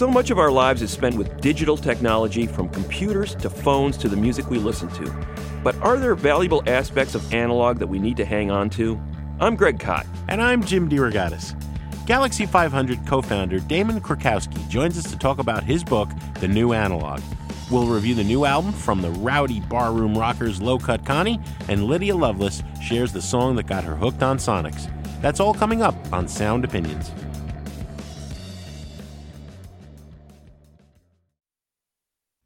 So much of our lives is spent with digital technology, from computers to phones to the music we listen to. But are there valuable aspects of analog that we need to hang on to? I'm Greg Kot. And I'm Jim DeRogatis. Galaxie 500 co founder Damon Krukowski joins us to talk about his book, The New Analog. We'll review the new album from the rowdy barroom rockers Low Cut Connie, and Lydia Loveless shares the song that got her hooked on Sonics. That's all coming up on Sound Opinions.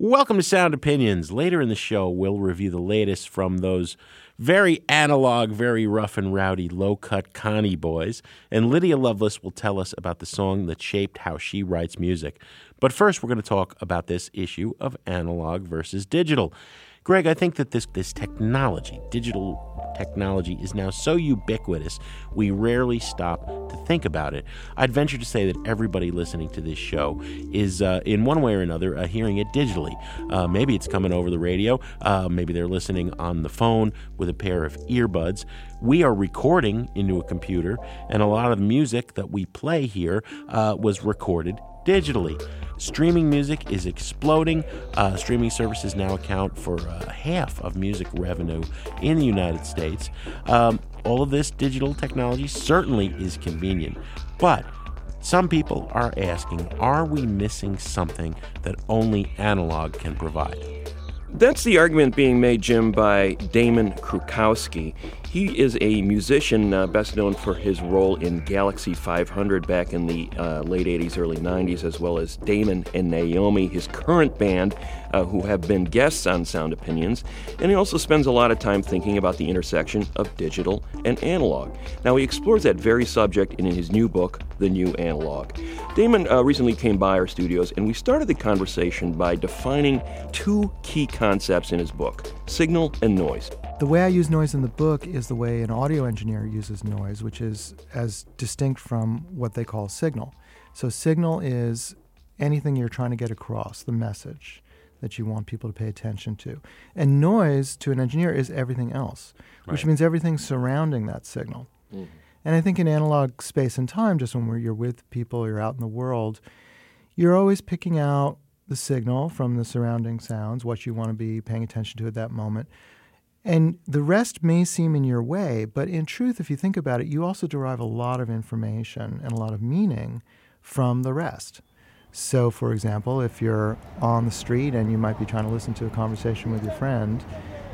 Welcome to Sound Opinions. Later in the show, we'll review the latest from those very analog, very rough and rowdy low cut Connie boys. And Lydia Loveless will tell us about the song that shaped how she writes music. But first, we're going to talk about this issue of analog versus digital. Greg, I think that this, this technology, digital technology, is now so ubiquitous, we rarely stop to think about it. I'd venture to say that everybody listening to this show is, uh, in one way or another, uh, hearing it digitally. Uh, maybe it's coming over the radio, uh, maybe they're listening on the phone with a pair of earbuds. We are recording into a computer, and a lot of the music that we play here uh, was recorded digitally. Streaming music is exploding. Uh, streaming services now account for uh, half of music revenue in the United States. Um, all of this digital technology certainly is convenient, but some people are asking are we missing something that only analog can provide? That's the argument being made, Jim, by Damon Krukowski. He is a musician uh, best known for his role in Galaxie 500 back in the uh, late 80s, early 90s, as well as Damon and Naomi, his current band, uh, who have been guests on Sound Opinions. And he also spends a lot of time thinking about the intersection of digital and analog. Now, he explores that very subject in his new book, The New Analog. Damon uh, recently came by our studios, and we started the conversation by defining two key concepts in his book signal and noise. The way I use noise in the book is the way an audio engineer uses noise, which is as distinct from what they call signal. So, signal is anything you're trying to get across, the message that you want people to pay attention to. And noise to an engineer is everything else, which means everything surrounding that signal. Mm-hmm. And I think in analog space and time, just when we're, you're with people, you're out in the world, you're always picking out the signal from the surrounding sounds, what you want to be paying attention to at that moment. And the rest may seem in your way, but in truth, if you think about it, you also derive a lot of information and a lot of meaning from the rest. So, for example, if you're on the street and you might be trying to listen to a conversation with your friend,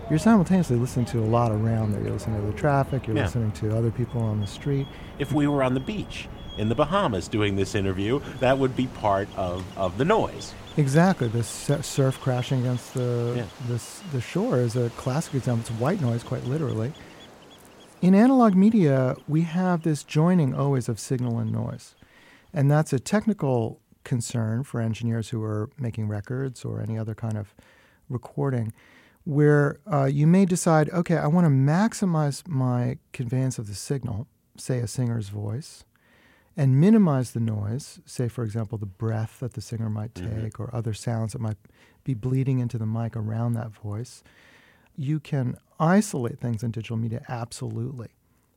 you're simultaneously listening to a lot around there. You're listening to the traffic, you're Yeah. listening to other people on the street. If we were on the beach in the Bahamas doing this interview, that would be part of, of the noise. Exactly. The surf crashing against the, Yeah. the, the shore is a classic example. It's white noise, quite literally. In analog media, we have this joining always of signal and noise. And that's a technical concern for engineers who are making records or any other kind of recording, where uh, you may decide, okay, I want to maximize my conveyance of the signal, say a singer's voice, and minimize the noise, say, for example, the breath that the singer might take or other sounds that might be bleeding into the mic around that voice. You can isolate things in digital media absolutely.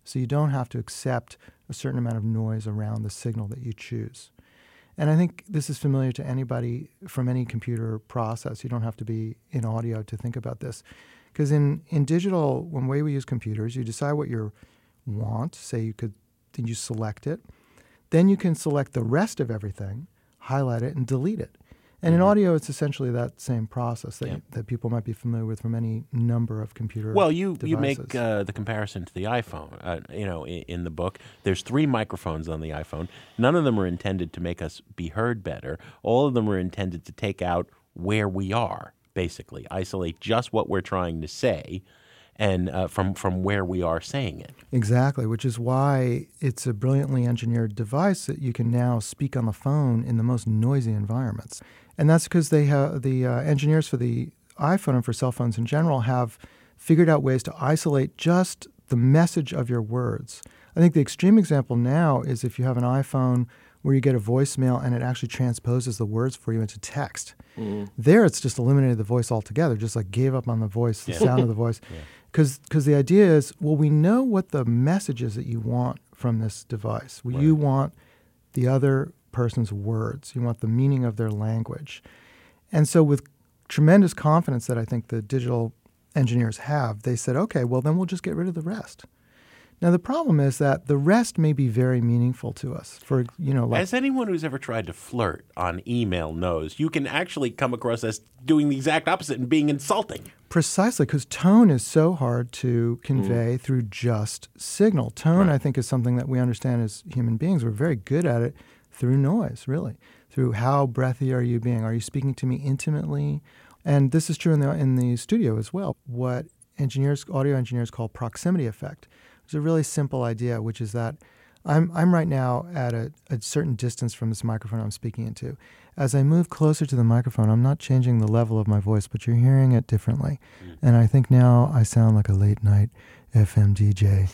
So you don't have to accept a certain amount of noise around the signal that you choose. And I think this is familiar to anybody from any computer process. You don't have to be in audio to think about this. Because in, in digital, when way we use computers, you decide what you want. Say you could, then you select it. Then you can select the rest of everything, highlight it, and delete it. And in audio, it's essentially that same process that, Yeah. that people might be familiar with from any number of computer Well, you, you make uh, the comparison to the iPhone. Uh, you know, in, in the book, there's three microphones on the iPhone. None of them are intended to make us be heard better. All of them are intended to take out where we are, basically, isolate just what we're trying to say, and uh, from from where we are saying it. Exactly, which is why it's a brilliantly engineered device that you can now speak on the phone in the most noisy environments. And that's because they have the uh, engineers for the iPhone and for cell phones in general, have figured out ways to isolate just the message of your words. I think the extreme example now is if you have an iPhone where you get a voicemail and it actually transposes the words for you into text. Mm-hmm. There, it's just eliminated the voice altogether, just like gave up on the voice, the Yeah. sound of the voice. Because the idea is, well, we know what the message is that you want from this device. Well, You want the other person's words, you want the meaning of their language. And so, with tremendous confidence that I think the digital engineers have, they said, okay, well, then we'll just get rid of the rest. Now, the problem is that the rest may be very meaningful to us. For, you know, like As anyone who's ever tried to flirt on email knows, you can actually come across as doing the exact opposite and being insulting. Precisely, because tone is so hard to convey mm. through just signal. Tone, I think, is something that we understand as human beings. We're very good at it through noise, really, through how breathy are you being? Are you speaking to me intimately? And this is true in the in the studio as well. What engineers, audio engineers, call proximity effect. It's a really simple idea, which is that I'm I'm right now at a, a certain distance from this microphone I'm speaking into. As I move closer to the microphone, I'm not changing the level of my voice, but you're hearing it differently. Mm. And I think now I sound like a late night FM DJ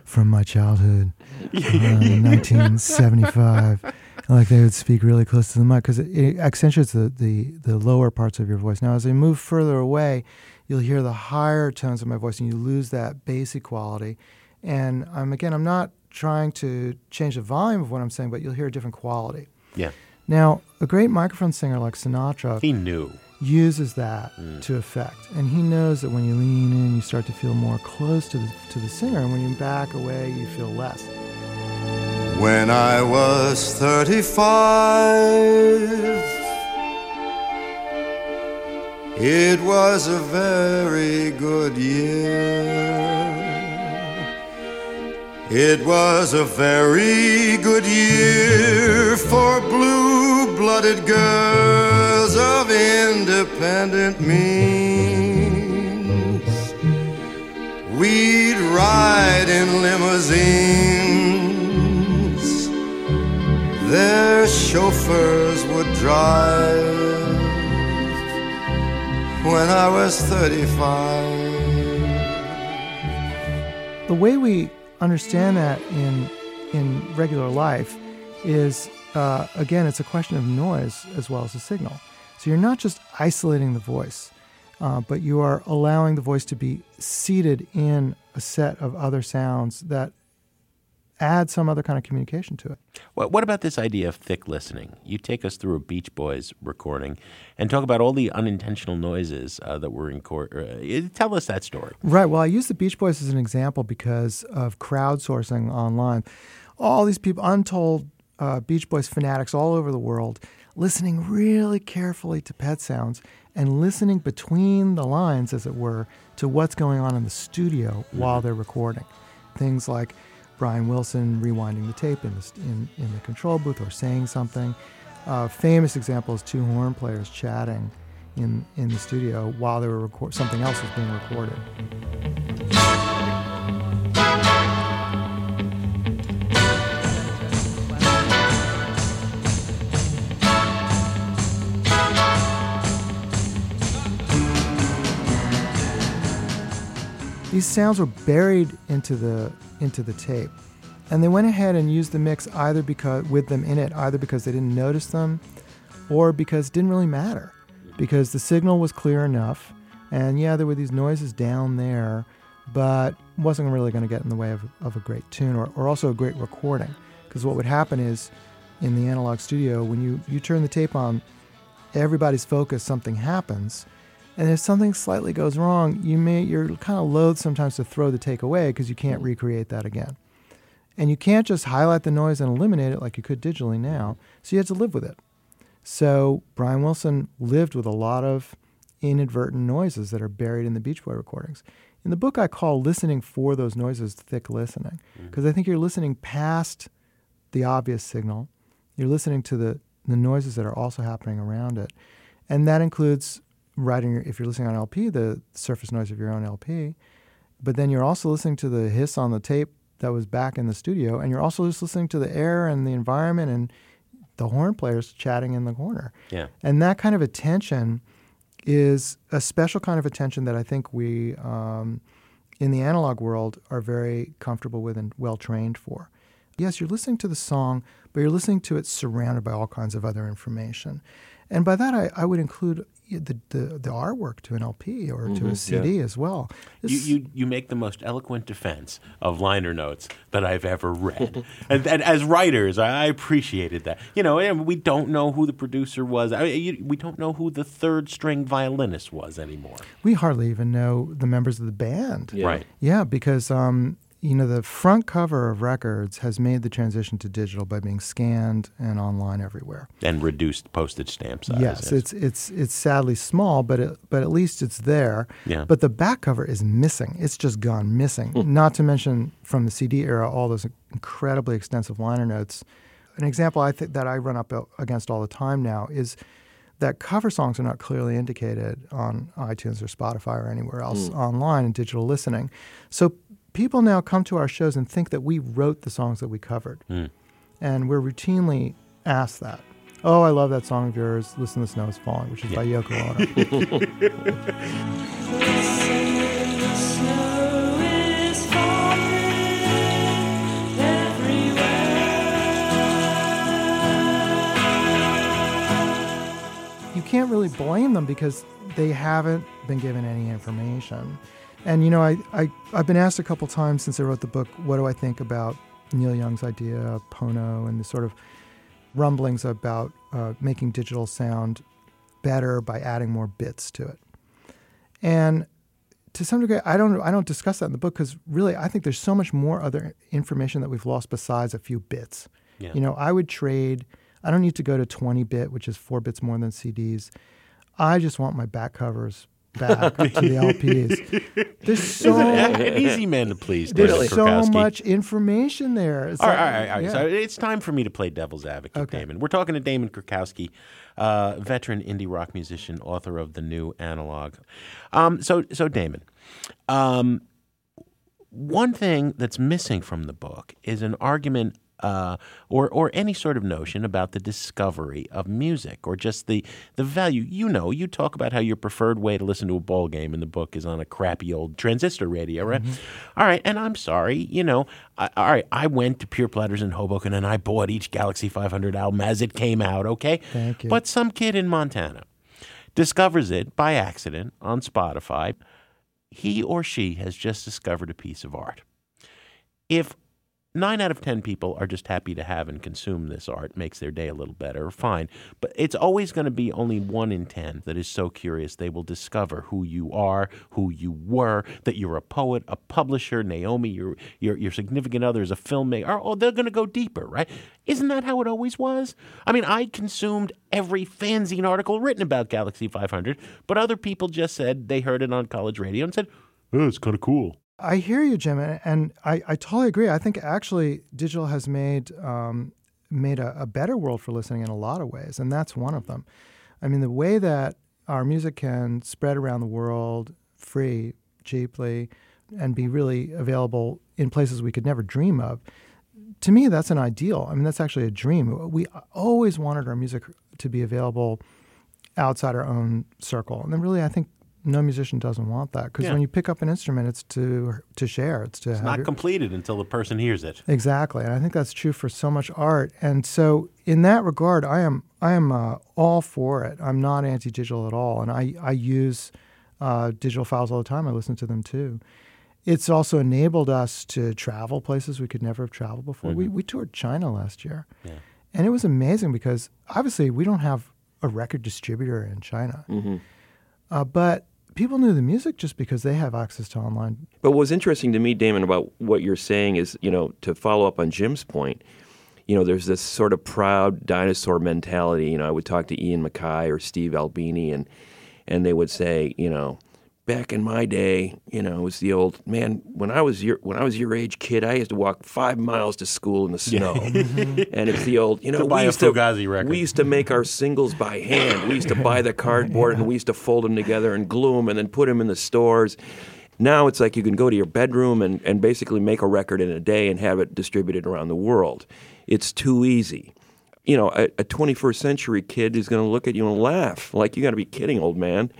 from my childhood, uh, 1975. Like they would speak really close to the mic because it, it accentuates the, the, the lower parts of your voice. Now, as I move further away, you'll hear the higher tones of my voice and you lose that bass equality. And I'm again, I'm not trying to change the volume of what I'm saying, but you'll hear a different quality. Yeah. Now, a great microphone singer like Sinatra He knew. Uses that mm. to effect, and he knows that when you lean in, you start to feel more close to the to the singer, and when you back away, you feel less. When I was 35, it was a very good year. It was a very good year for blue blooded girls of independent means. We'd ride in limousines. Their chauffeurs would drive when I was 35. The way we understand that in in regular life is uh, again, it's a question of noise as well as a signal. So you're not just isolating the voice, uh, but you are allowing the voice to be seated in a set of other sounds that add some other kind of communication to it. What, what about this idea of thick listening? You take us through a Beach Boys recording and talk about all the unintentional noises uh, that were in court. Uh, tell us that story. Right. Well, I use the Beach Boys as an example because of crowdsourcing online. All these people, untold uh, Beach Boys fanatics all over the world, listening really carefully to pet sounds and listening between the lines, as it were, to what's going on in the studio while they're recording. Things like Brian Wilson rewinding the tape in the, in, in the control booth or saying something. Uh, famous example is two horn players chatting in, in the studio while they were record- something else was being recorded. These sounds were buried into the into the tape, and they went ahead and used the mix either because with them in it, either because they didn't notice them, or because it didn't really matter, because the signal was clear enough, and yeah, there were these noises down there, but wasn't really going to get in the way of, of a great tune or, or also a great recording, because what would happen is, in the analog studio, when you you turn the tape on, everybody's focused, something happens. And if something slightly goes wrong, you may you're kind of loath sometimes to throw the take away because you can't mm. recreate that again. And you can't just highlight the noise and eliminate it like you could digitally now. So you have to live with it. So Brian Wilson lived with a lot of inadvertent noises that are buried in the Beach Boy recordings. In the book, I call listening for those noises thick listening mm. because I think you're listening past the obvious signal. You're listening to the, the noises that are also happening around it. And that includes writing, if you're listening on LP, the surface noise of your own LP. But then you're also listening to the hiss on the tape that was back in the studio. And you're also just listening to the air and the environment and the horn players chatting in the corner. Yeah. And that kind of attention is a special kind of attention that I think we, um, in the analog world, are very comfortable with and well trained for. Yes, you're listening to the song, but you're listening to it surrounded by all kinds of other information. And by that, I, I would include the, the, the artwork to an LP or to a CD as well. You, This- you, you make the most eloquent defense of liner notes that I've ever read. and, and as writers, I appreciated that. You know, we don't know who the producer was. I, you, we don't know who the third string violinist was anymore. we hardly even know the members of the band. Yeah. Right. Yeah, because um, you know the front cover of records has made the transition to digital by being scanned and online everywhere. And reduced postage stamp size. yes, it's it's it's sadly small, but it, but at least it's there. Yeah. But the back cover is missing. It's just gone missing. Hmm. Not to mention from the CD era, all those incredibly extensive liner notes. An example I think that I run up against all the time now is that cover songs are not clearly indicated on iTunes or Spotify or anywhere else hmm. online in digital listening. So people now come to our shows and think that we wrote the songs that we covered. Hmm. And we're routinely asked that. Oh, I love that song of yours, Listen, to the Snow is Falling, which is by Yoko Ono. Snow is falling everywhere. you can't really blame them because they haven't been given any information. And you know, I, I I've been asked a couple times since I wrote the book, what do I think about Neil Young's idea of Pono and the sort of rumblings about uh, making digital sound better by adding more bits to it. And to some degree, I don't I don't discuss that in the book because really I think there's so much more other information that we've lost besides a few bits. Yeah. You know, I would trade. I don't need to go to 20 bit, which is four bits more than CDs. I just want my back covers back to the LPs. There's so an easy man to please. there's David so much information there. It's All right, like- all right, all right. yeah. So it's time for me to play devil's advocate, Okay. Damon. We're talking to Damon Krukowski, uh, veteran indie rock musician, author of the new Analog. Um, so, so Damon, um, one thing that's missing from the book is an argument. Uh, or, or any sort of notion about the discovery of music or just the, the value. You know, you talk about how your preferred way to listen to a ball game in the book is on a crappy old transistor radio, right? All right, and I'm sorry, you know, I, all right, I went to Pier Platters in Hoboken and I bought each Galaxie 500 album as it came out, okay? Thank you. But some kid in Montana discovers it by accident on Spotify. He or she has just discovered a piece of art. If nine out of ten people are just happy to have and consume this art, makes their day a little better, fine. But it's always going to be only one in ten that is so curious they will discover who you are, who you were, that you're a poet, a publisher, Naomi, your your, your significant other is a filmmaker. Oh, oh they're going to go deeper, right? Isn't that how it always was? I mean, I consumed every fanzine article written about Galaxie 500, but other people just said they heard it on college radio and said, "Oh, it's kind of cool." I hear you, Jim, and- I, I totally agree. I think actually digital has made um, made a, a better world for listening in a lot of ways, and that's one of them. I mean, the way that our music can spread around the world free, cheaply, and be really available in places we could never dream of. To me, that's an ideal. I mean, that's actually a dream. We always wanted our music to be available outside our own circle, and then really, I think no musician doesn't want that because Yeah. when you pick up an instrument, it's to to share. It's to It's have not your- completed until the person hears it. Exactly, and I think that's true for so much art. And so, in that regard, I am I am uh, all for it. I'm not anti-digital at all, and I I use uh, digital files all the time. I listen to them too. It's also enabled us to travel places we could never have traveled before. We we toured China last year, and it was amazing because obviously we don't have a record distributor in China, uh, but people knew the music just because they have access to online But what's interesting to me, Damon, about what you're saying is, you know, to follow up on Jim's point, you know, there's this sort of proud dinosaur mentality. You know, I would talk to Ian MacKaye or Steve Albini, and and they would say, you know, back in my day, you know, it was the old man. When I was your when I was your age, kid, I used to walk five miles to school in the snow, mm-hmm. and it's the old, you know, To buy we a used to Fugazi record. we used to make our singles by hand. We used to buy the cardboard and we used to fold them together and glue them and then put them in the stores. Now it's like you can go to your bedroom and, and basically make a record in a day and have it distributed around the world. It's too easy. you know, a, a 21st century kid is going to look at you and laugh. Like, you got to be kidding, old man.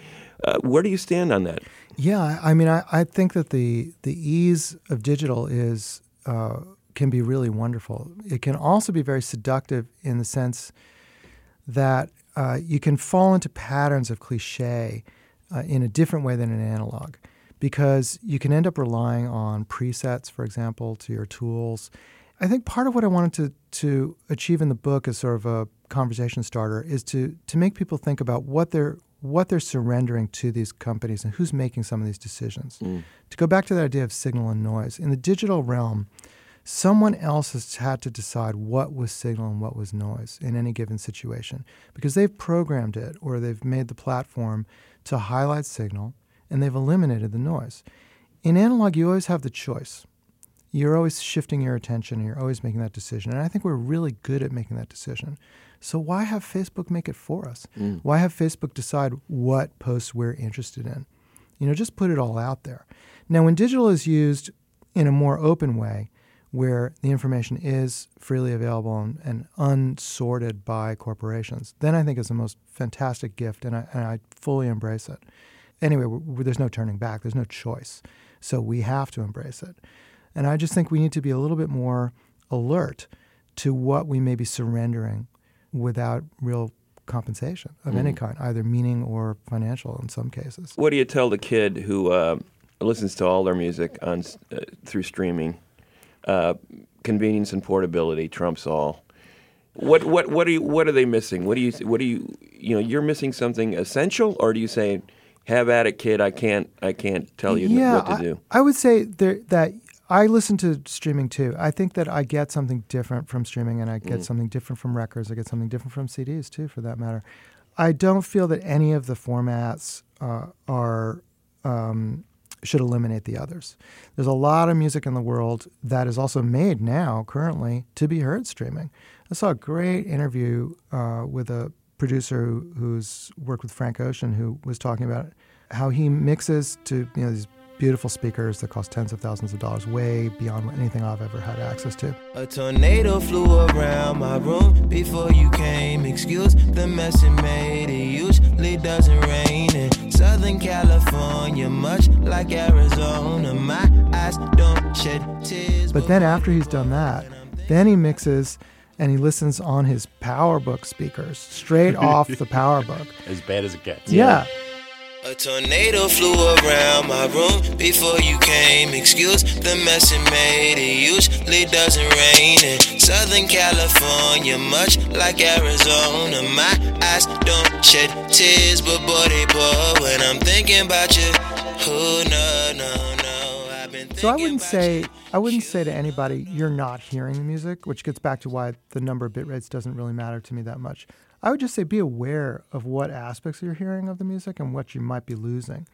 Uh, where do you stand on that? Yeah, I mean, I, I think that the the ease of digital is uh, can be really wonderful. It can also be very seductive in the sense that uh, you can fall into patterns of cliche uh, in a different way than an analog, because you can end up relying on presets, for example, to your tools. I think part of what I wanted to to achieve in the book as sort of a conversation starter is to to make people think about what they're what they're surrendering to these companies and who's making some of these decisions. Mm. To go back to that idea of signal and noise in the digital realm, someone else has had to decide what was signal and what was noise in any given situation because they've programmed it or they've made the platform to highlight signal and they've eliminated the noise. In analog, you always have the choice you're always shifting your attention and you're always making that decision. And I think we're really good at making that decision. So why have Facebook make it for us? Mm. Why have Facebook decide what posts we're interested in? You know, just put it all out there. Now, when digital is used in a more open way, where the information is freely available and, and unsorted by corporations, then I think it's the most fantastic gift, and I, and I fully embrace it. Anyway, w- w- there's no turning back. There's no choice. So we have to embrace it. And I just think we need to be a little bit more alert to what we may be surrendering without real compensation of any kind, either meaning or financial in some cases. What do you tell the kid who uh, listens to all their music on uh, through streaming? Uh, convenience and portability trumps all. What what what are you what are they missing? What do you what do you you know you're missing something essential, or do you say, "Have at it, kid. I can't I can't tell you yeah, what to I, do." I would say there, that I listen to streaming too. I think that I get something different from streaming, and I Mm. get something different from records. I get something different from CDs too, for that matter. I don't feel that any of the formats uh, are um, should eliminate the others. There's a lot of music in the world that is also made now, currently, to be heard streaming. I saw a great interview uh, with a producer who, who's worked with Frank Ocean, who was talking about how he mixes to you know these beautiful speakers that cost tens of thousands of dollars, way beyond anything I've ever had access to. A tornado flew around my room before you came. Excuse the mess it made. It usually doesn't rain in Southern California, much like Arizona. My eyes don't shed tears. But then after he's done that, then he mixes and he listens on his PowerBook speakers straight off the PowerBook. As bad as it gets. Yeah. A tornado flew around my room before you came. Excuse the mess it made. It usually doesn't rain in Southern California, much like Arizona. My eyes don't shed tears, but boy, they pour when I'm thinking about you. Oh, no, no, no. I've been So I wouldn't say you. I wouldn't say to anybody you're not hearing the music, which gets back to why the number of bit rates doesn't really matter to me that much. I would just say be aware of what aspects you're hearing of the music and what you might be losing.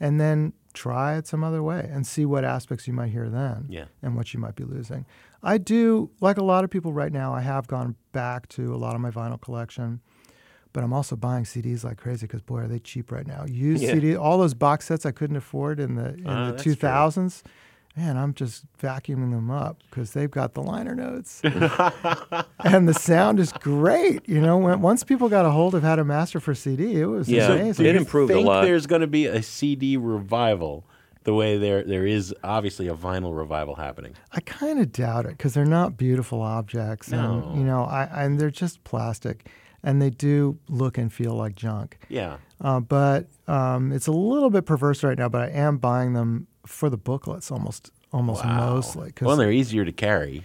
And then try it some other way and see what aspects you might hear then Yeah. and what you might be losing. I do, like a lot of people right now, I have gone back to a lot of my vinyl collection. But I'm also buying CDs like crazy because boy, are they cheap right now? Used Yeah. CD, all those box sets I couldn't afford in the in Ah, the that's true. 2000s. Man, I'm just vacuuming them up because they've got the liner notes, and the sound is great. You know, when, once people got a hold of how to master for CD, it was Yeah. amazing. It improved a think lot. there's going to be a CD revival the way there there is obviously a vinyl revival happening. I kind of doubt it because they're not beautiful objects, No. and you know, I and they're just plastic, and they do look and feel like junk. Yeah. Uh, but um, it's a little bit perverse right now. But I am buying them for the booklets almost, almost Wow. mostly. 'cause- Well, they're easier to carry.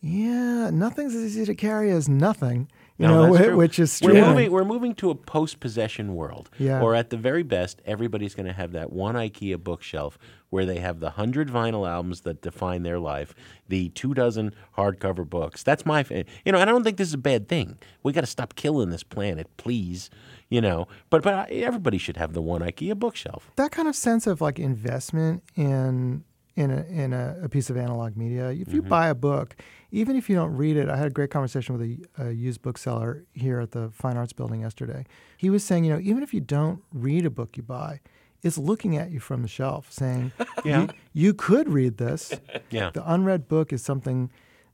yeah, nothing's as easy to carry as nothing. You No, know, true. which is we're streaming. moving. We're moving to a post-possession world. Yeah. Or at the very best, everybody's going to have that one IKEA bookshelf where they have the hundred vinyl albums that define their life, the two dozen hardcover books. That's my. Fa- you know, and I don't think this is a bad thing. We got to stop killing this planet, please. You know, but but everybody should have the one IKEA bookshelf. that kind of sense of like investment in in a in a, a piece of analog media. If Mm-hmm. you buy a book, even if you don't read it, I had a great conversation with a, a used bookseller here at the Fine Arts Building yesterday. He was saying, you know, even if you don't read a book you buy, it's looking at you from the shelf, saying, Yeah. you, you could read this. Yeah. The unread book is something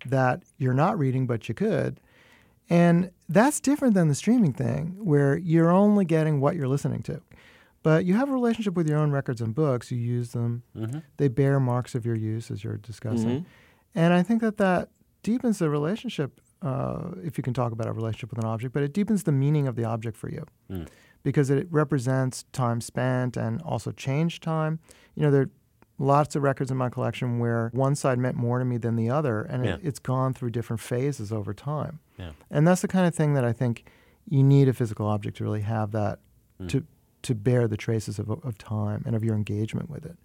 that you're not reading, but you could. And that's different than the streaming thing, where you're only getting what you're listening to. But you have a relationship with your own records and books. You use them. Mm-hmm. They bear marks of your use, as you're discussing. Mm-hmm. And I think that that deepens the relationship, uh, if you can talk about a relationship with an object, but it deepens the meaning of the object for you mm. because it represents time spent and also change time. You know, there are lots of records in my collection where one side meant more to me than the other, and Yeah. it, it's gone through different phases over time. Yeah. And that's the kind of thing that I think you need a physical object to really have that hmm. to to bear the traces of, of time and of your engagement with it.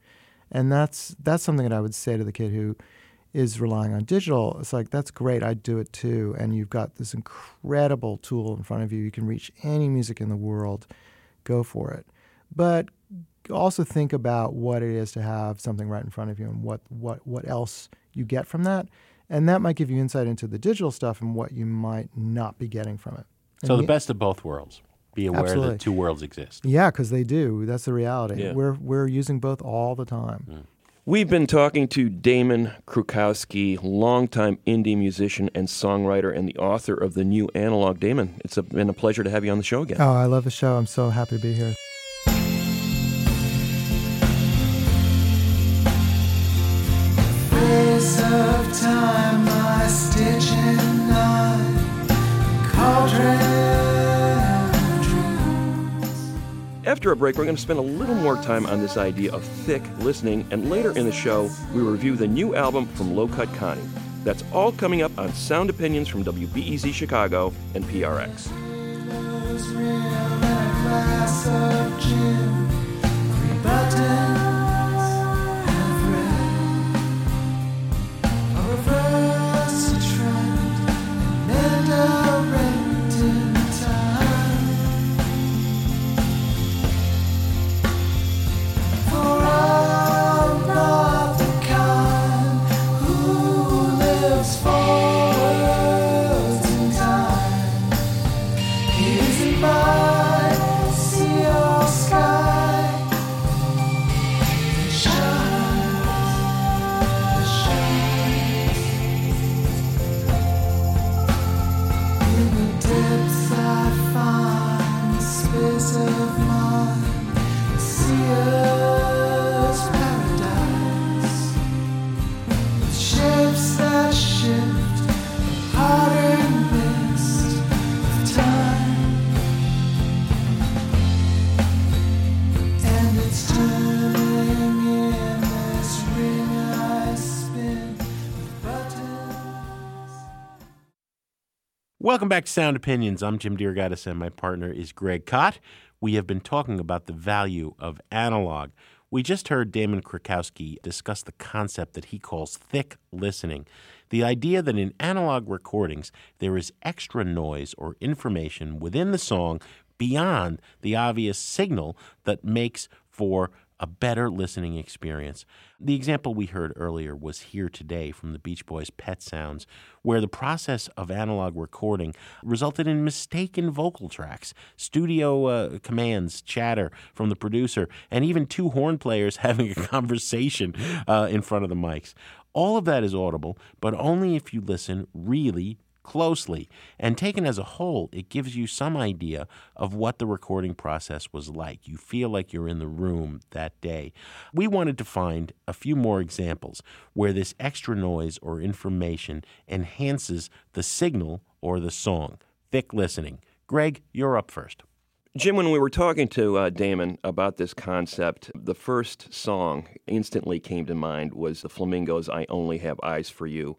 And that's that's something that I would say to the kid who is relying on digital. It's like that's great, I'd do it too. And you've got this incredible tool in front of you. You can reach any music in the world. Go for it. But also think about what it is to have something right in front of you and what what what else you get from that. And that might give you insight into the digital stuff and what you might not be getting from it. So And the best of both worlds. Be aware Absolutely. that two worlds exist. Yeah, because they do. That's the reality. Yeah. We're we're using both all the time. Mm. We've been talking to Damon Krukowski, longtime indie musician and songwriter, and the author of the new Analog. Damon, it's a, been a pleasure to have you on the show again. Oh, I love the show. I'm so happy to be here. After a break, we're going to spend a little more time on this idea of thick listening, and later in the show, we review the new album from Low Cut Connie. That's all coming up on Sound Opinions from WBEZ Chicago and PRX. Back to Sound Opinions. I'm Jim DeRogatis, and my partner is Greg Kot. We have been talking about the value of analog. We just heard Damon Krukowski discuss the concept that he calls thick listening. The idea that in analog recordings, there is extra noise or information within the song beyond the obvious signal that makes for a better listening experience. The example we heard earlier was Here Today from the Beach Boys' Pet Sounds, where the process of analog recording resulted in mistaken vocal tracks, studio uh, commands, chatter from the producer, and even two horn players having a conversation uh, in front of the mics. All of that is audible, but only if you listen really closely. And taken as a whole, it gives you some idea of what the recording process was like. You feel like you're in the room that day. We wanted to find a few more examples where this extra noise or information enhances the signal or the song. Thick listening. Greg, you're up first. Jim, when we were talking to uh, Damon about this concept, the first song instantly came to mind was the Flamingos' I Only Have Eyes for You.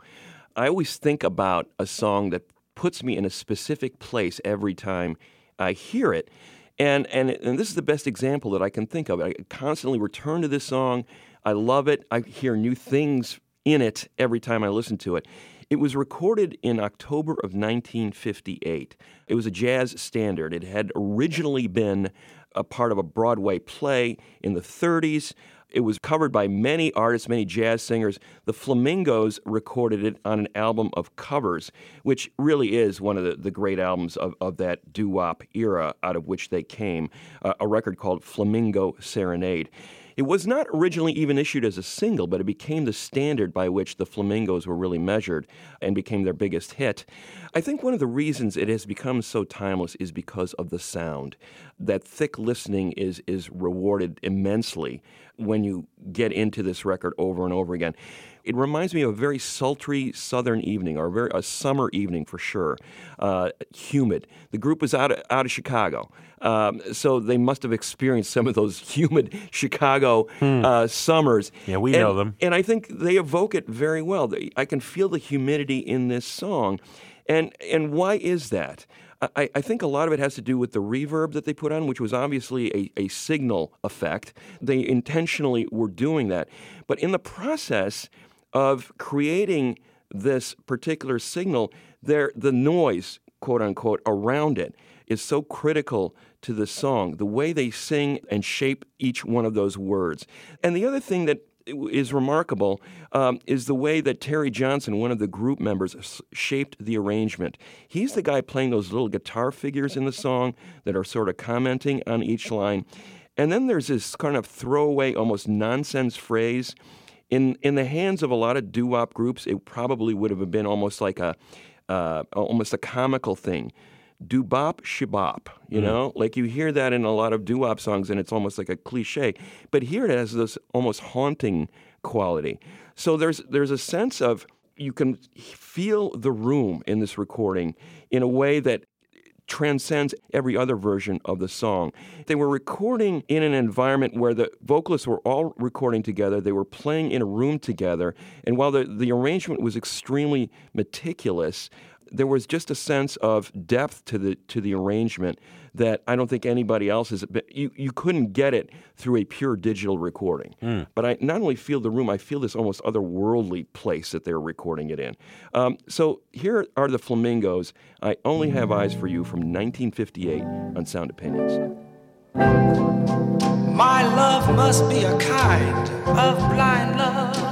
I always think about a song that puts me in a specific place every time I hear it. And, and, and this is the best example that I can think of. I constantly return to this song. I love it. I hear new things in it every time I listen to it. It was recorded in October of 1958. It was a jazz standard. It had originally been a part of a Broadway play in the 30s. It was covered by many artists, many jazz singers. The Flamingos recorded it on an album of covers, which really is one of the, the great albums of, of that doo wop era out of which they came, uh, a record called Flamingo Serenade. It was not originally even issued as a single, but it became the standard by which the Flamingos were really measured and became their biggest hit. I think one of the reasons it has become so timeless is because of the sound. That thick listening is is rewarded immensely when you get into this record over and over again. It reminds me of a very sultry southern evening, or a, very, a summer evening for sure. Uh, humid. The group was out of, out of Chicago, um, so they must have experienced some of those humid Chicago uh, summers. Yeah, we And- know them. and I think they evoke it very well. I can feel the humidity in this song. And, and why is that? I, I think a lot of it has to do with the reverb that they put on, which was obviously a, a signal effect. They intentionally were doing that. But in the process of creating this particular signal, there, the noise, quote unquote, around it is so critical to the song, the way they sing and shape each one of those words. And the other thing that is remarkable um, is the way that Terry Johnson, one of the group members, shaped the arrangement. He's the guy playing those little guitar figures in the song that are sort of commenting on each line. And then there's this kind of throwaway, almost nonsense phrase. In, in the hands of a lot of doo wop groups, it probably would have been almost like a, uh, almost a comical thing. Do bop shibop, you mm. know, like you hear that in a lot of doo wop songs, and it's almost like a cliche. But here it has this almost haunting quality. So there's there's a sense of you can feel the room in this recording in a way that transcends every other version of the song. They were recording in an environment where the vocalists were all recording together, they were playing in a room together, and while the, the arrangement was extremely meticulous, there was just a sense of depth to the to the arrangement that I don't think anybody else has. But you you couldn't get it through a pure digital recording. But I not only feel the room, I feel this almost otherworldly place that they're recording it in. Um, so here are the Flamingos. I only have eyes for you from 1958 on Sound Opinions. My love must be a kind of blind love.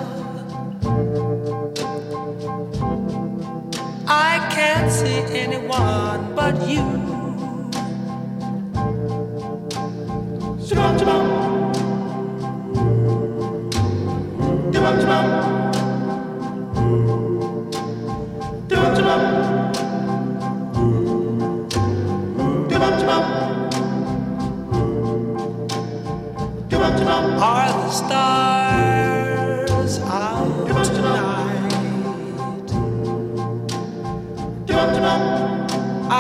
But you. Shabam, shabam. Shabam, shabam. Shabam, shabam. Shabam, shabam. Are the stars out tonight?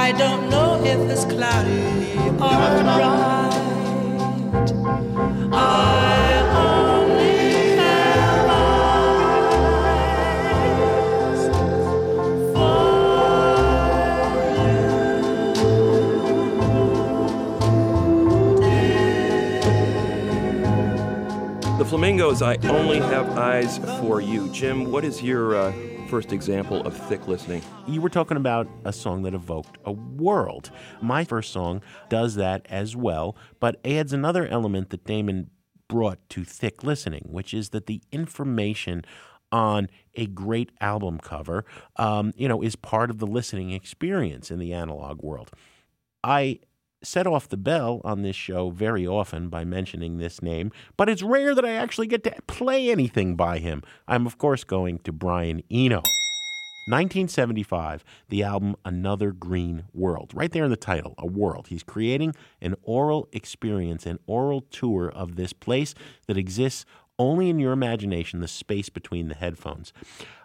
I don't know if it's cloudy or bright. I only have eyes The Flamingos. I only have eyes for you, Jim. What is your uh, first example of thick listening? You were talking about a song that evoked a world. My first song does that as well, but adds another element that Damon brought to thick listening, which is that the information on a great album cover, um, you know, is part of the listening experience in the analog world. I set off the bell on this show very often by mentioning this name, but it's rare that I actually get to play anything by him. I'm, of course, going to Brian Eno. 1975, the album Another Green World. Right there in the title, a world. He's creating an aural experience, an aural tour of this place that exists only in your imagination, the space between the headphones.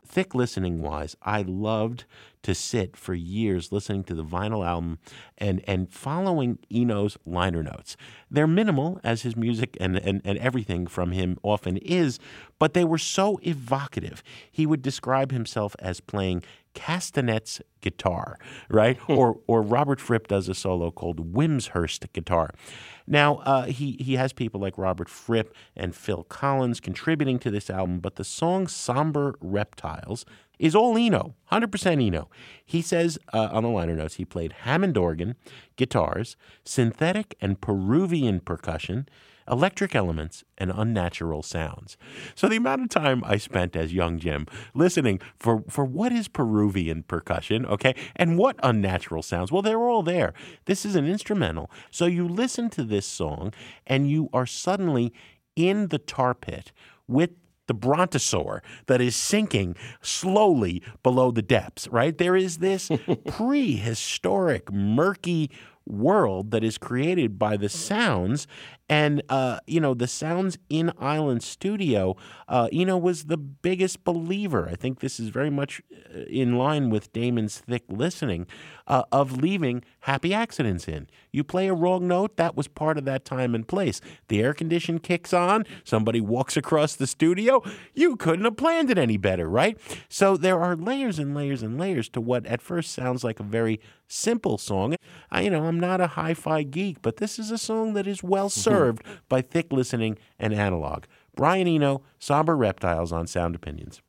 Thick listening wise, I loved to sit for years listening to the vinyl album and, and following Eno's liner notes. They're minimal, as his music and, and, and everything from him often is, but they were so evocative. He would describe himself as playing castanets guitar, right? or or Robert Fripp does a solo called Wimshurst guitar. Now uh, he he has people like Robert Fripp and Phil Collins contributing to this album, but the song "Somber Reptiles" is all Eno, hundred percent Eno. He says uh, on the liner notes he played Hammond organ, guitars, synthetic and Peruvian percussion electric elements, and unnatural sounds. So the amount of time I spent as young Jim listening for, for what is Peruvian percussion, okay, and what unnatural sounds, well, they're all there. This is an instrumental. So you listen to this song and you are suddenly in the tar pit with the brontosaur that is sinking slowly below the depths, right? There is this prehistoric, murky world that is created by the sounds and uh, you know the sounds in island studio uh, eno was the biggest believer. I think this is very much uh, in line with damon's thick listening uh, of leaving happy accidents in. You play a wrong note that was part of that time and place. The air condition kicks on somebody walks across the studio you couldn't have planned it any better right? So there are layers and layers and layers to what at first sounds like a very simple song. I, you know i'm not a hi-fi geek but this is a song that is well mm-hmm. served by thick listening and analog. Brian eno somber reptiles on sound opinions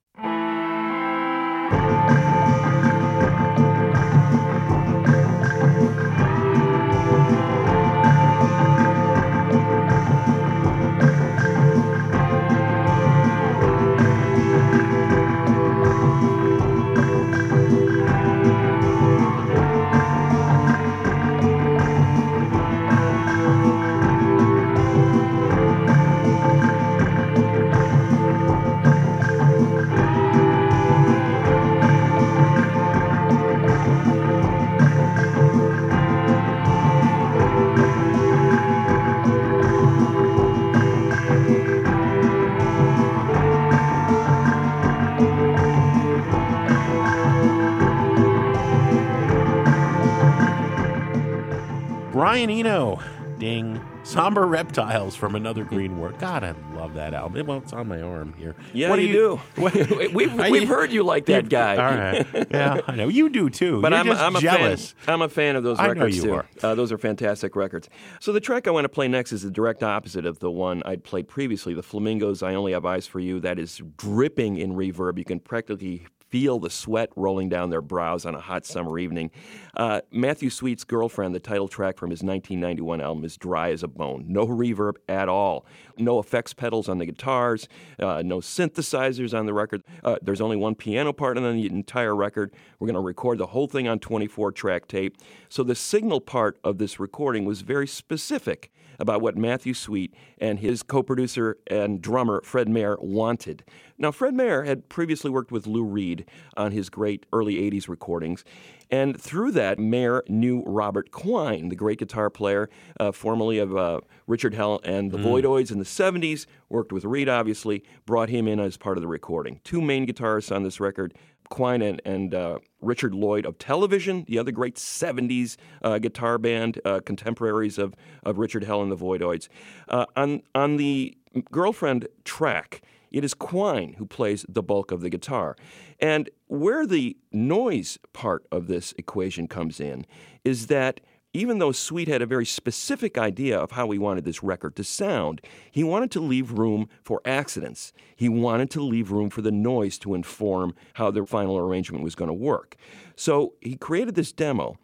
Brian Eno, ding. Somber Reptiles from Another Green World. God, I love that album. Well, it's on my arm here. Yeah, What do you, do. What, we've we've heard you like that guy. All right. Yeah, I know. You do too. But You're I'm, I'm a jealous. fan. I'm a fan of those I know records you too. are. Uh, those are fantastic records. So the track I want to play next is the direct opposite of the one I'd played previously. The Flamingos, "I Only Have Eyes for You." That is dripping in reverb. You can practically feel the sweat rolling down their brows on a hot summer evening. Uh, Matthew Sweet's "Girlfriend," the title track from his 1991 album, is dry as a bone. No reverb at all. No effects pedals on the guitars. Uh, no synthesizers on the record. Uh, there's only one piano part on the entire record. We're going to record the whole thing on 24 track tape. So the signal part of this recording was very specific about what Matthew Sweet and his co producer and drummer Fred Maher wanted. Now, Fred Maher had previously worked with Lou Reed on his great early 80s recordings. And through that, Maher knew Robert Quine, the great guitar player, uh, formerly of uh, Richard Hell and the Voidoids in the 70s, worked with Reed, obviously, brought him in as part of the recording. Two main guitarists on this record Quine and, and uh, Richard Lloyd of Television, the other great 70s uh, guitar band, uh, contemporaries of, of Richard Hell and the Voidoids. Uh, on, on the Girlfriend track, it is Quine who plays the bulk of the guitar. And where the noise part of this equation comes in is that even though Sweet had a very specific idea of how he wanted this record to sound, he wanted to leave room for accidents. He wanted to leave room for the noise to inform how the final arrangement was going to work. So he created this demo,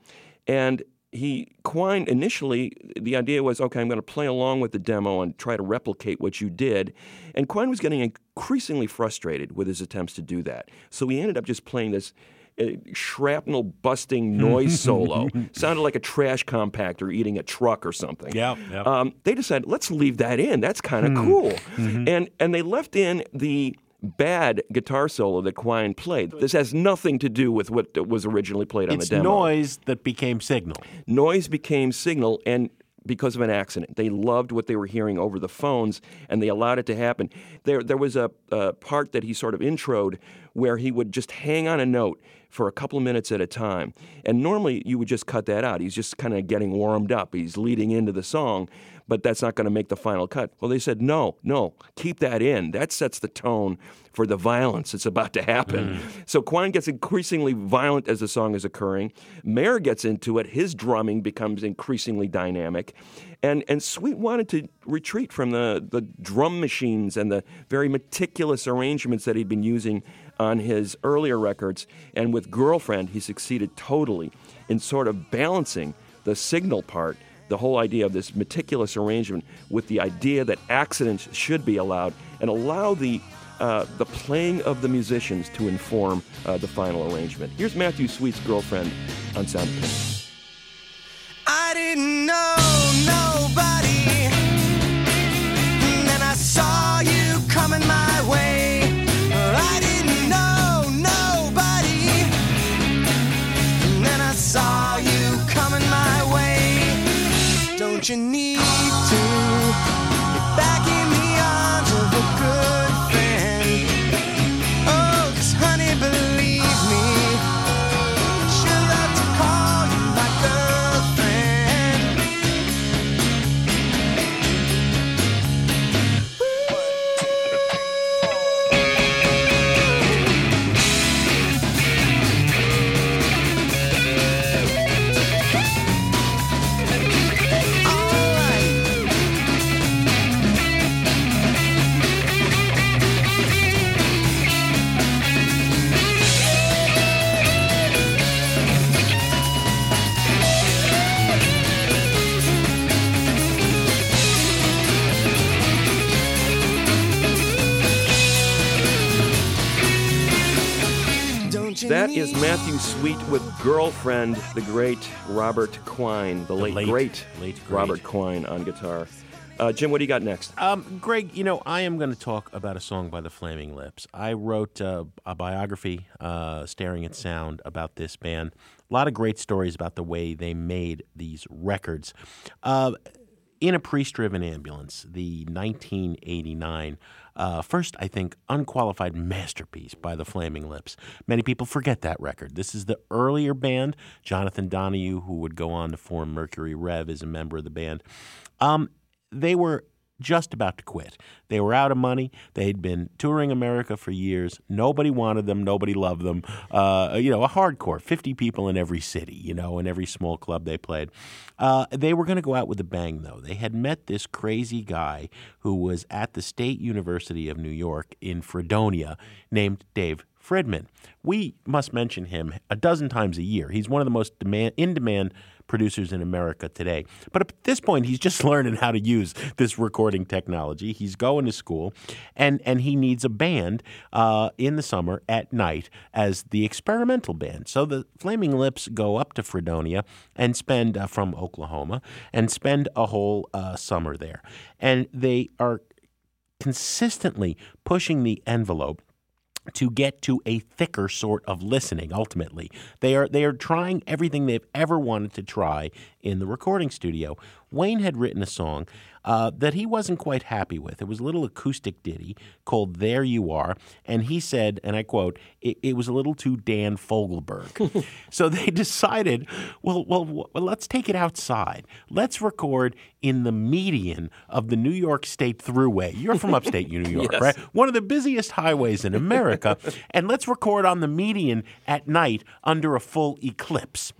and he Quine initially the idea was okay I'm going to play along with the demo and try to replicate what you did and Quine was getting increasingly frustrated with his attempts to do that so he ended up just playing this shrapnel busting noise solo. Sounded like a trash compactor eating a truck or something. Yeah. um, they decided let's leave that in. That's kind of cool. And and they left in the bad guitar solo that Quine played. This has nothing to do with what was originally played on It's the demo. It's noise that became signal. noise became signal and because of an accident. They loved what they were hearing over the phones and they allowed it to happen. There, there was a, a part that he sort of introed where he would just hang on a note for a couple of minutes at a time. And normally you would just cut that out. He's just kind of getting warmed up, he's leading into the song, but that's not going to make the final cut. Well, they said, no, no, keep that in. That sets the tone for the violence that's about to happen. Mm. So Quine gets increasingly violent as the song is occurring. Maher gets into it. His drumming becomes increasingly dynamic. And, and Sweet wanted to retreat from the, the drum machines and the very meticulous arrangements that he'd been using on his earlier records. And with Girlfriend, he succeeded totally in sort of balancing the signal part the whole idea of this meticulous arrangement with the idea that accidents should be allowed and allow the uh, the playing of the musicians to inform uh, the final arrangement. Here's Matthew Sweet's girlfriend on Sound I didn't know nobody. And I saw You need to Sweet with Girlfriend, the great Robert Quine, the, late, late- great, late great. Robert Quine on guitar. Uh, Jim, what do you got next? Um, Greg, you know, I am going to talk about a song by the Flaming Lips. I wrote uh, a biography, uh, Staring at Sound, about this band. A lot of great stories about the way they made these records. Uh, in a priest driven ambulance, the 1989, uh, first, I think, unqualified masterpiece by the Flaming Lips. Many people forget that record. This is the earlier band. Jonathan Donahue, who would go on to form Mercury Rev, is a member of the band. Um, they were just about to quit. They were out of money. They'd been touring America for years. Nobody wanted them. Nobody loved them. Uh, you know, a hardcore, 50 people in every city, you know, in every small club they played. Uh, they were going to go out with a bang, though. They had met this crazy guy who was at the State University of New York in Fredonia named Dave Fridman. We must mention him a dozen times a year. He's one of the most demand, in demand producers in America today. But at this point, he's just learning how to use this recording technology. He's going to school, and, and he needs a band uh, in the summer at night as the experimental band. So the Flaming Lips go up to Fredonia and spend uh, from Oklahoma and spend a whole uh, summer there. And they are consistently pushing the envelope to get to a thicker sort of listening ultimately. They are they are trying everything they've ever wanted to try in the recording studio. Wayne had written a song uh, that he wasn't quite happy with. It was a little acoustic ditty called there you are and he said and i quote it, it was a little too dan fogelberg. So they decided well, well well let's take it outside. Let's record in the median of the new york state thruway. You're from upstate new york Yes. right? One of the busiest highways in America, and let's record on the median at night under a full eclipse.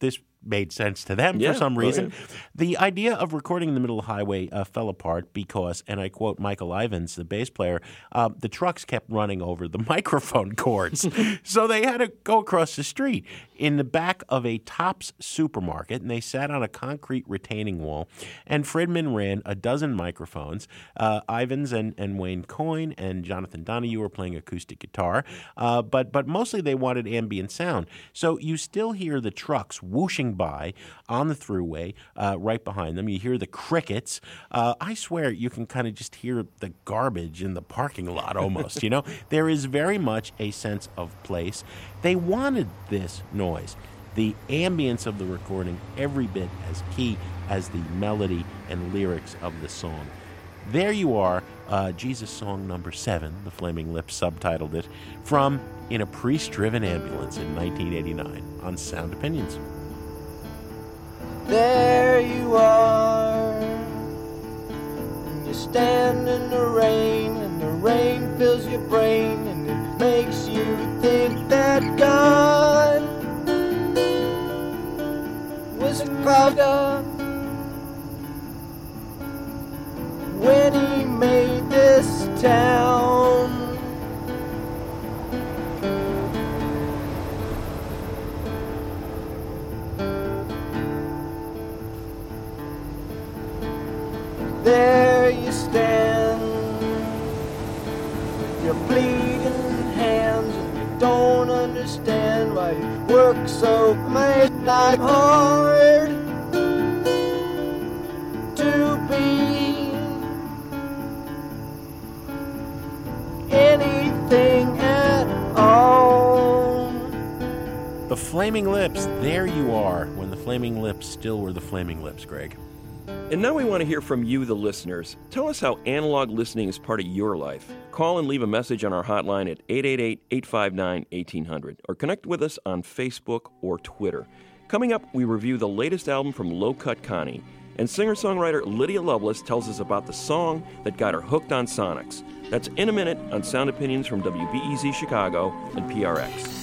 This made sense to them Yeah, for some reason. brilliant. The idea of recording in the middle of the highway uh, fell apart because, and I quote Michael Ivins, the bass player, uh, the trucks kept running over the microphone cords. so they had to go across the street in the back of a Tops supermarket, and they sat on a concrete retaining wall. And Fridman ran a dozen microphones. Uh, Ivins and, and Wayne Coyne and Jonathan Donahue were playing acoustic guitar, uh, but but mostly they wanted ambient sound. So you still hear the trucks whooshing by on the throughway uh, right behind them. You hear the crickets. Uh, I swear you can kind of just hear the garbage in the parking lot almost. you know, there is very much a sense of place. They wanted this noise. The ambience of the recording every bit as key as the melody and lyrics of the song. There you are, uh, Jesus song number seven, the Flaming Lips subtitled it, from In a Priest Driven Ambulance in 1989 on Sound Opinions. There you are. And you stand in the rain, and the rain fills your brain, and it makes you think that God was a clogged up when he made this town. Much like hard to be anything at all. The Flaming Lips, there you are, when the Flaming Lips still were the Flaming Lips, Greg. And now we want to hear from you, the listeners. Tell us how analog listening is part of your life. Call and leave a message on our hotline at 888 859 1800 or connect with us on Facebook or Twitter. Coming up, we review the latest album from Low Cut Connie, and singer songwriter Lydia Loveless tells us about the song that got her hooked on Sonics. That's in a minute on Sound Opinions from WBEZ Chicago and PRX.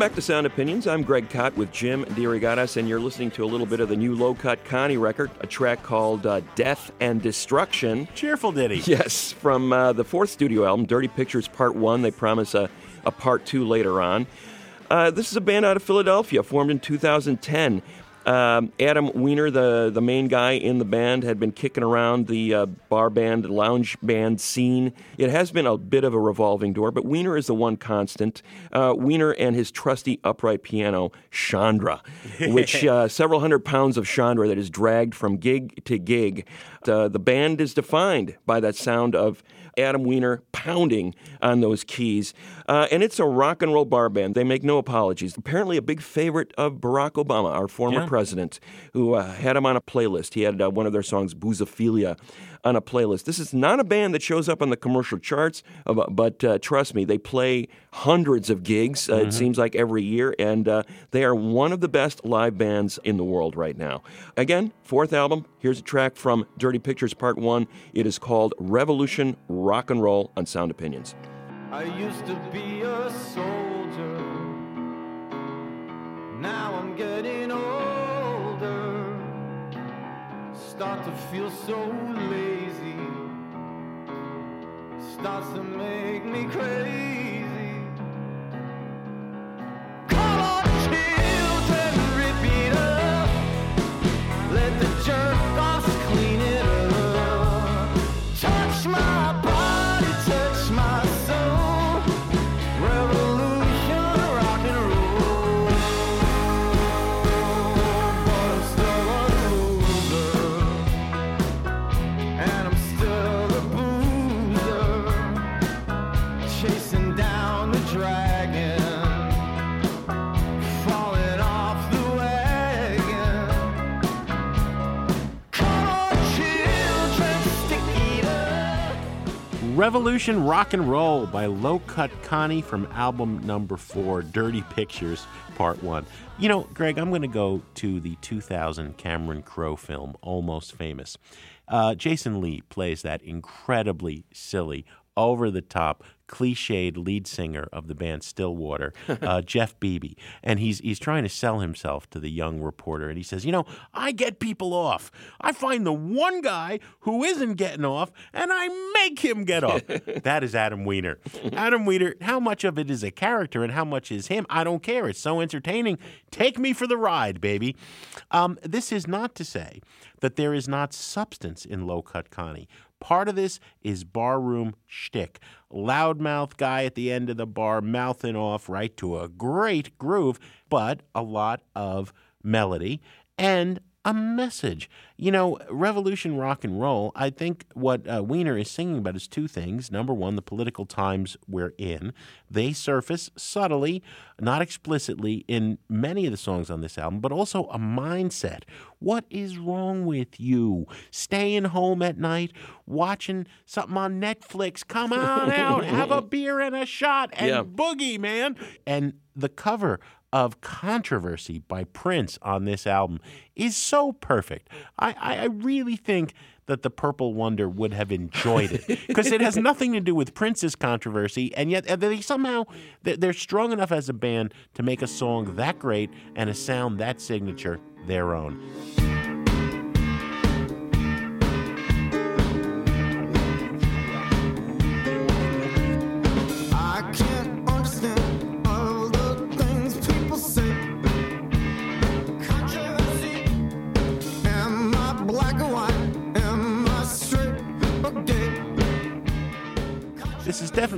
Back to Sound Opinions. I'm Greg Kot with Jim DeRogatis, and you're listening to a little bit of the new Low Cut Connie record, a track called uh, Death and Destruction. Cheerful ditty. Yes, from uh, the fourth studio album, Dirty Pictures Part 1. They promise a, a Part 2 later on. Uh, this is a band out of Philadelphia, formed in 2010. Um, Adam Weiner, the, the main guy in the band, had been kicking around the uh, bar band, lounge band scene. It has been a bit of a revolving door, but Weiner is the one constant. Uh, Weiner and his trusty upright piano, Chandra, which uh, several hundred pounds of Chandra that is dragged from gig to gig. Uh, the band is defined by that sound of Adam Weiner pounding on those keys. Uh, and it's a rock and roll bar band. They make no apologies. Apparently, a big favorite of Barack Obama, our former Yeah. president, who uh, had him on a playlist. He had uh, one of their songs, Boozophilia, on a playlist. This is not a band that shows up on the commercial charts, uh, but uh, trust me, they play hundreds of gigs, uh, it seems like every year, and uh, they are one of the best live bands in the world right now. Again, fourth album. Here's a track from Dirty Pictures Part 1. It is called Revolution Rock and Roll on Sound Opinions. I used to be a soldier. Now I'm getting older. Start to feel so lazy. Starts to make me crazy. Revolution Rock and Roll by Low Cut Connie from album number four, Dirty Pictures, Part One. You know, Greg, I'm going to go to the 2000 Cameron Crowe film, Almost Famous. Uh, Jason Lee plays that incredibly silly, over the top, cliched lead singer of the band Stillwater, uh, Jeff Bebe, and he's he's trying to sell himself to the young reporter, and he says, "You know, I get people off. I find the one guy who isn't getting off, and I make him get off." that is Adam Weiner. Adam Weiner. How much of it is a character, and how much is him? I don't care. It's so entertaining. Take me for the ride, baby. Um, this is not to say that there is not substance in Low Cut Connie. Part of this is barroom shtick. Loudmouth guy at the end of the bar mouthing off right to a great groove, but a lot of melody and a message. You know, revolution rock and roll, I think what uh, Weiner is singing about is two things. Number one, the political times we're in. They surface subtly, not explicitly, in many of the songs on this album, but also a mindset. What is wrong with you? Staying home at night, watching something on Netflix. Come on out, have a beer and a shot, and Yeah. boogie, man. And the cover of Controversy by Prince on this album is so perfect. I, I, really think that the Purple Wonder would have enjoyed it because it has nothing to do with Prince's controversy, and yet uh, they somehow they're strong enough as a band to make a song that great and a sound that signature their own.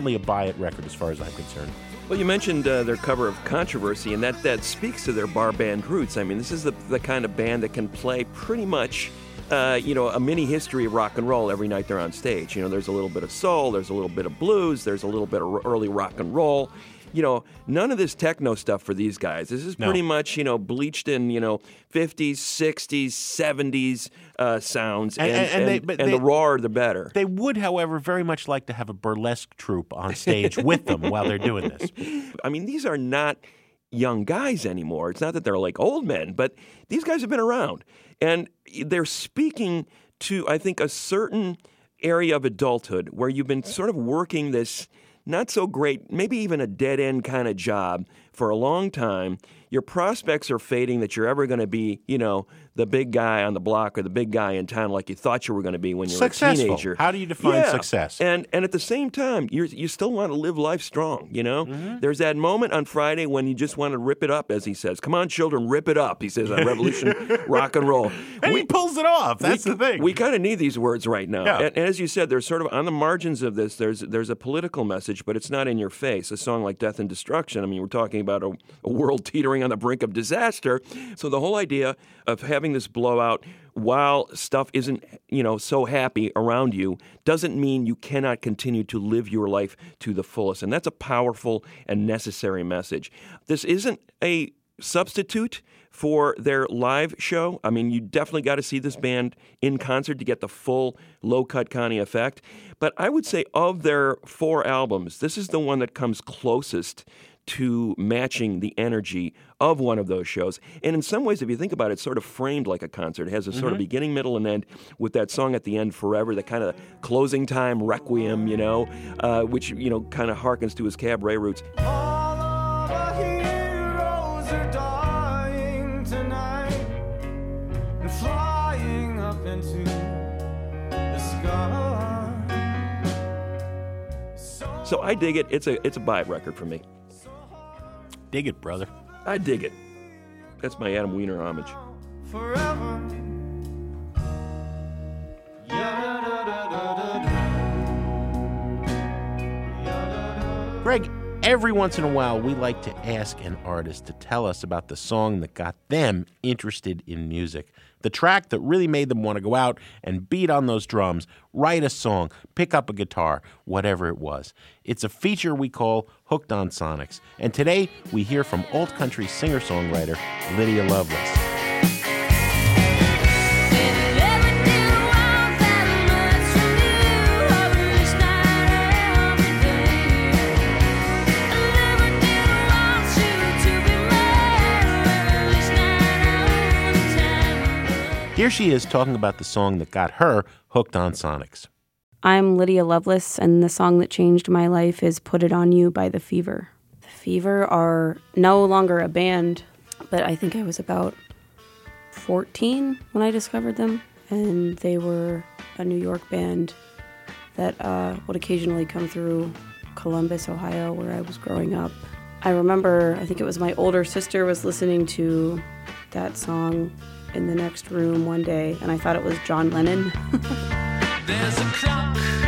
Definitely a buy it record as far as I'm concerned. Well, you mentioned uh, their cover of Controversy, and that, that speaks to their bar band roots. I mean, this is the, the kind of band that can play pretty much, uh, you know, a mini history of rock and roll every night they're on stage. You know, there's a little bit of soul, there's a little bit of blues, there's a little bit of early rock and roll. You know, none of this techno stuff for these guys. This is No. pretty much, you know, bleached in, you know, 50s, 60s, 70s uh, sounds, And- and, and- and they- they- the rawer the better. They would, however, very much like to have a burlesque troupe on stage with them while they're doing this. I mean, these are not young guys anymore. It's not that they're like old men, but these guys have been around. And they're speaking to, I think, a certain area of adulthood where you've been sort of working this not so great, maybe even a dead end kind of job for a long time. Your prospects are fading that you're ever going to be, you know, the big guy on the block or the big guy in town like you thought you were going to be when you were a teenager. How do you define Yeah. success? And and at the same time, you you still want to live life strong. You know, Mm-hmm. there's that moment on Friday when you just want to rip it up, as he says. Come on, children, rip it up. He says on Revolution Rock and Roll. And he pulls it off. That's we, the thing. We kind of need these words right now. Yeah. And, and as you said, there's sort of on the margins of this. There's there's a political message, but it's not in your face. A song like "Death and Destruction." I mean, we're talking about a, a world teetering on the brink of disaster. So the whole idea of having this blowout while stuff isn't you know so happy around you doesn't mean you cannot continue to live your life to the fullest. And that's a powerful and necessary message. This isn't a substitute for their live show. I mean, you definitely got to see this band in concert to get the full low cut Connie effect. But I would say of their four albums, this is the one that comes closest to matching the energy of one of those shows. And in some ways, if you think about it, it's sort of framed like a concert. It has a sort of beginning, middle, and end with that song at the end, Forever, that kind of closing time requiem, you know, uh, which, you know, kind of harkens to his cabaret roots. All of our heroes are dying tonight and flying up into the sky. So So I dig it. It's a it's a buy record for me. Dig it, brother. I dig it. That's my Adam Weiner homage. forever. Greg, every once in a while, we like to ask an artist to tell us about the song that got them interested in music. The track that really made them want to go out and beat on those drums, write a song, pick up a guitar, whatever it was. It's a feature we call Hooked on Sonics. And today, we hear from old country singer songwriter Lydia Loveless. Here she is talking about the song that got her hooked on Sonics. I'm Lydia Loveless, and the song that changed my life is Put It On You by The Fever. The Fever are no longer a band, but I think I was about 14 when I discovered them, and they were a New York band that uh, would occasionally come through Columbus, Ohio, where I was growing up. I remember, I think it was my older sister was listening to that song in the next room one day, and I thought it was John Lennon.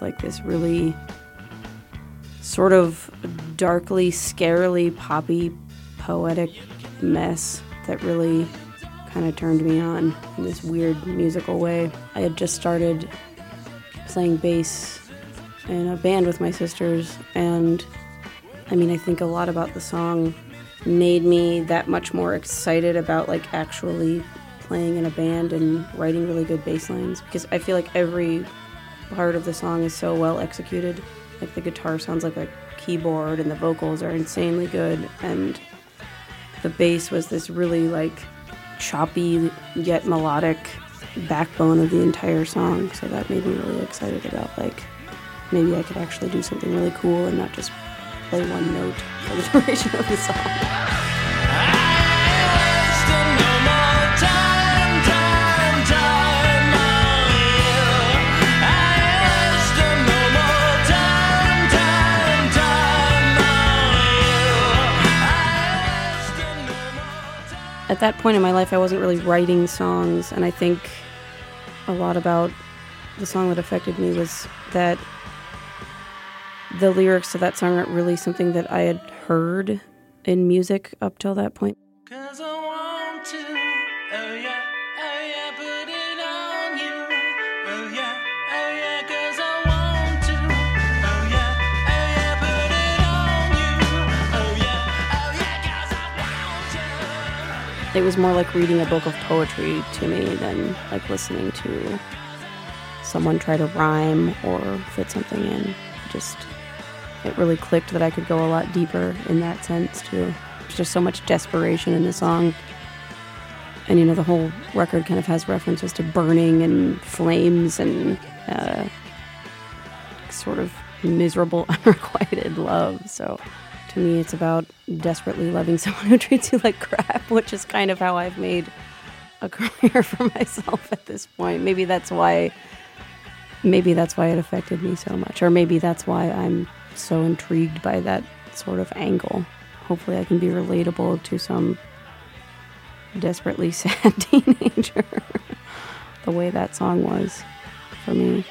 Like this really sort of darkly, scarily poppy, poetic mess that really kind of turned me on in this weird musical way. I had just started playing bass in a band with my sisters, and I mean, I think a lot about the song made me that much more excited about like actually playing in a band and writing really good bass lines because I feel like every part of the song is so well executed. Like the guitar sounds like a keyboard and the vocals are insanely good and the bass was this really like choppy yet melodic backbone of the entire song. So that made me really excited about like maybe I could actually do something really cool and not just play one note for the duration of the song. At that point in my life, I wasn't really writing songs, and I think a lot about the song that affected me was that the lyrics to that song aren't really something that I had heard in music up till that point. It was more like reading a book of poetry to me than like listening to someone try to rhyme or fit something in. Just, it really clicked that I could go a lot deeper in that sense too. There's just so much desperation in the song. And you know, the whole record kind of has references to burning and flames and uh, sort of miserable, unrequited love. So to me, it's about desperately loving someone who treats you like crap, which is kind of how I've made a career for myself at this point. Maybe that's why. Maybe that's why it affected me so much, or maybe that's why I'm so intrigued by that sort of angle. Hopefully, I can be relatable to some desperately sad teenager, the way that song was for me.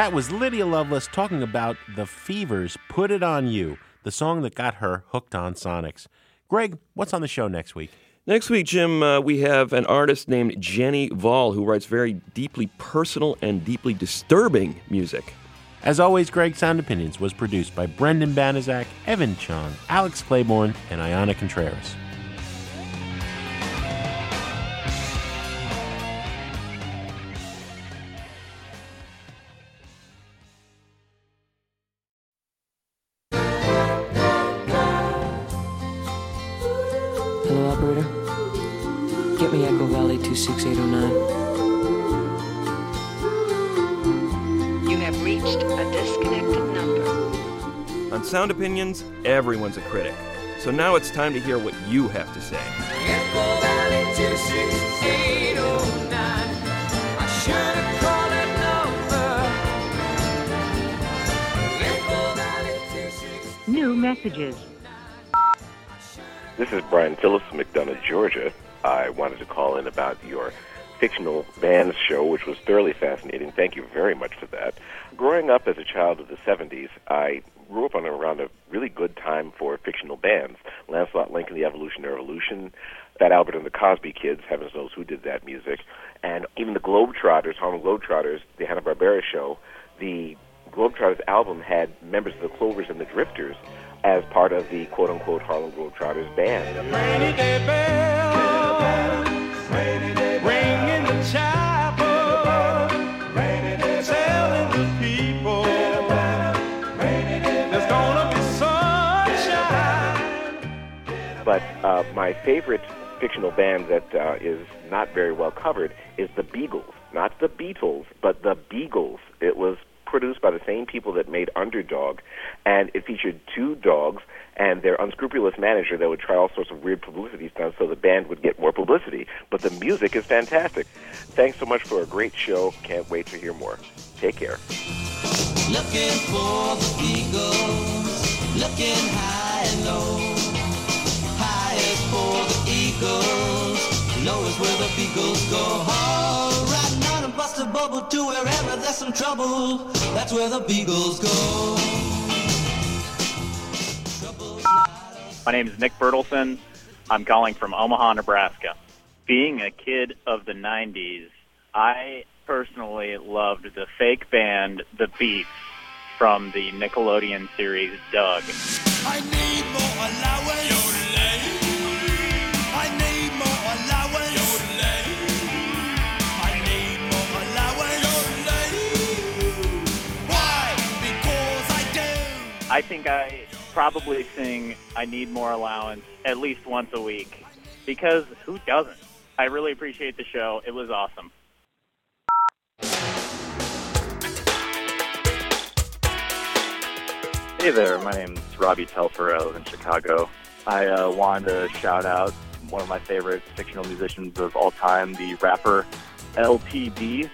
That was Lydia Loveless talking about The Fevers Put It On You, the song that got her hooked on Sonics. Greg, what's on the show next week? Next week, Jim, uh, we have an artist named Jenny Hval who writes very deeply personal and deeply disturbing music. As always, Greg Sound Opinions was produced by Brendan Banaszak, Evan Chung, Alex Claiborne, and Ayana Contreras. Opinions, everyone's a critic. So now it's time to hear what you have to say. Echo Valley 26809. I should have called that number. Echo Valley 26809. New messages. Oh this is Brian Phillips from McDonough, Georgia. I wanted to call in about your fictional bands show, which was thoroughly fascinating. Thank you very much for that. Growing up as a child of the 70s, I grew up on around a really good time for fictional bands. Lancelot Lincoln, The Evolutionary Revolution, Fat Albert and the Cosby Kids, heavens knows who did that music, and even the Globetrotters, Harlem Globetrotters, the Hanna-Barbera show, the Globetrotters album had members of the Clovers and the Drifters as part of the quote unquote Harlem Globetrotters band. But uh, my favorite fictional band that uh, is not very well covered is the Beagles. Not the Beatles, but the Beagles. It was produced by the same people that made Underdog, and it featured two dogs and their unscrupulous manager that would try all sorts of weird publicity stunts so the band would get more publicity. But the music is fantastic. Thanks so much for a great show. Can't wait to hear more. Take care. Looking for the eagles, looking high and low. For the eagles, where the beagles go. Oh, riding on a bust a bubble to wherever there's some trouble. That's where the beagles go. My name is Nick Bertelson. I'm calling from Omaha, Nebraska. Being a kid of the 90s, I personally loved the fake band The Beets from the Nickelodeon series Doug. I think I probably sing I Need More Allowance at least once a week because who doesn't? I really appreciate the show. It was awesome. Hey there, my name's Robbie Telfer. I live in Chicago. I uh, wanted to shout out one of my favorite fictional musicians of all time, the rapper LTB,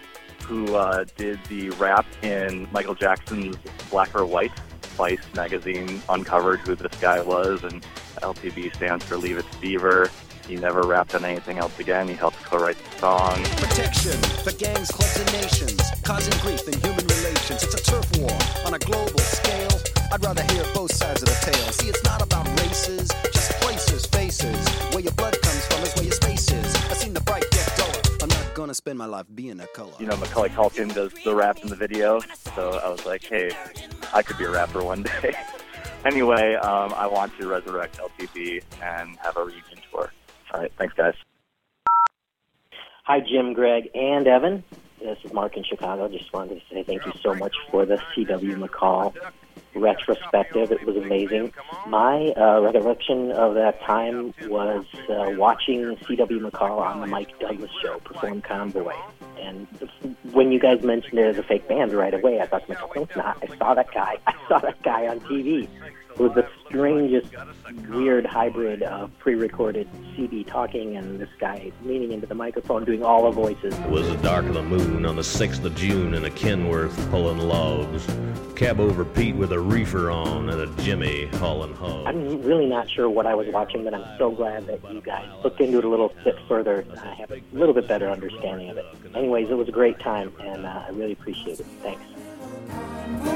who uh, did the rap in Michael Jackson's Black or White. Vice magazine uncovered who this guy was, and LTB stands for Leave It to Beaver. He never rapped on anything else again. He helped co-write the song. Protection for gangs, clubs, and nations, causing grief in human relations. It's a turf war on a global scale. I'd rather hear both sides of the tale. See, it's not about races, just places, faces. Where your blood comes from is where your space is. I've seen the bright get duller. I'm not gonna spend my life being a color. You know, Macaulay Culkin does the rap in the video, so I was like, hey, I could be a rapper one day. anyway, um, I want to resurrect LTB and have a reunion tour. All right, thanks, guys. Hi, Jim, Greg, and Evan. This is Mark in Chicago. Just wanted to say thank you so much for the C.W. McCall retrospective. It was amazing. My uh, recollection of that time was uh, watching C.W. McCall on the Mike Douglas show perform Convoy. And when you guys mentioned it as a fake band right away, I thought to myself, it's not. I saw that guy. I saw that guy on TV. It was the strangest, weird hybrid of pre-recorded CD talking and this guy leaning into the microphone doing all the voices. It was the dark of the moon on the 6th of June in a Kenworth pulling logs. Cab over Pete with a reefer on and a Jimmy hauling hogs. I'm really not sure what I was watching, but I'm so glad that you guys looked into it a little bit further. I have a little bit better understanding of it. Anyways, it was a great time, and uh, I really appreciate it. Thanks.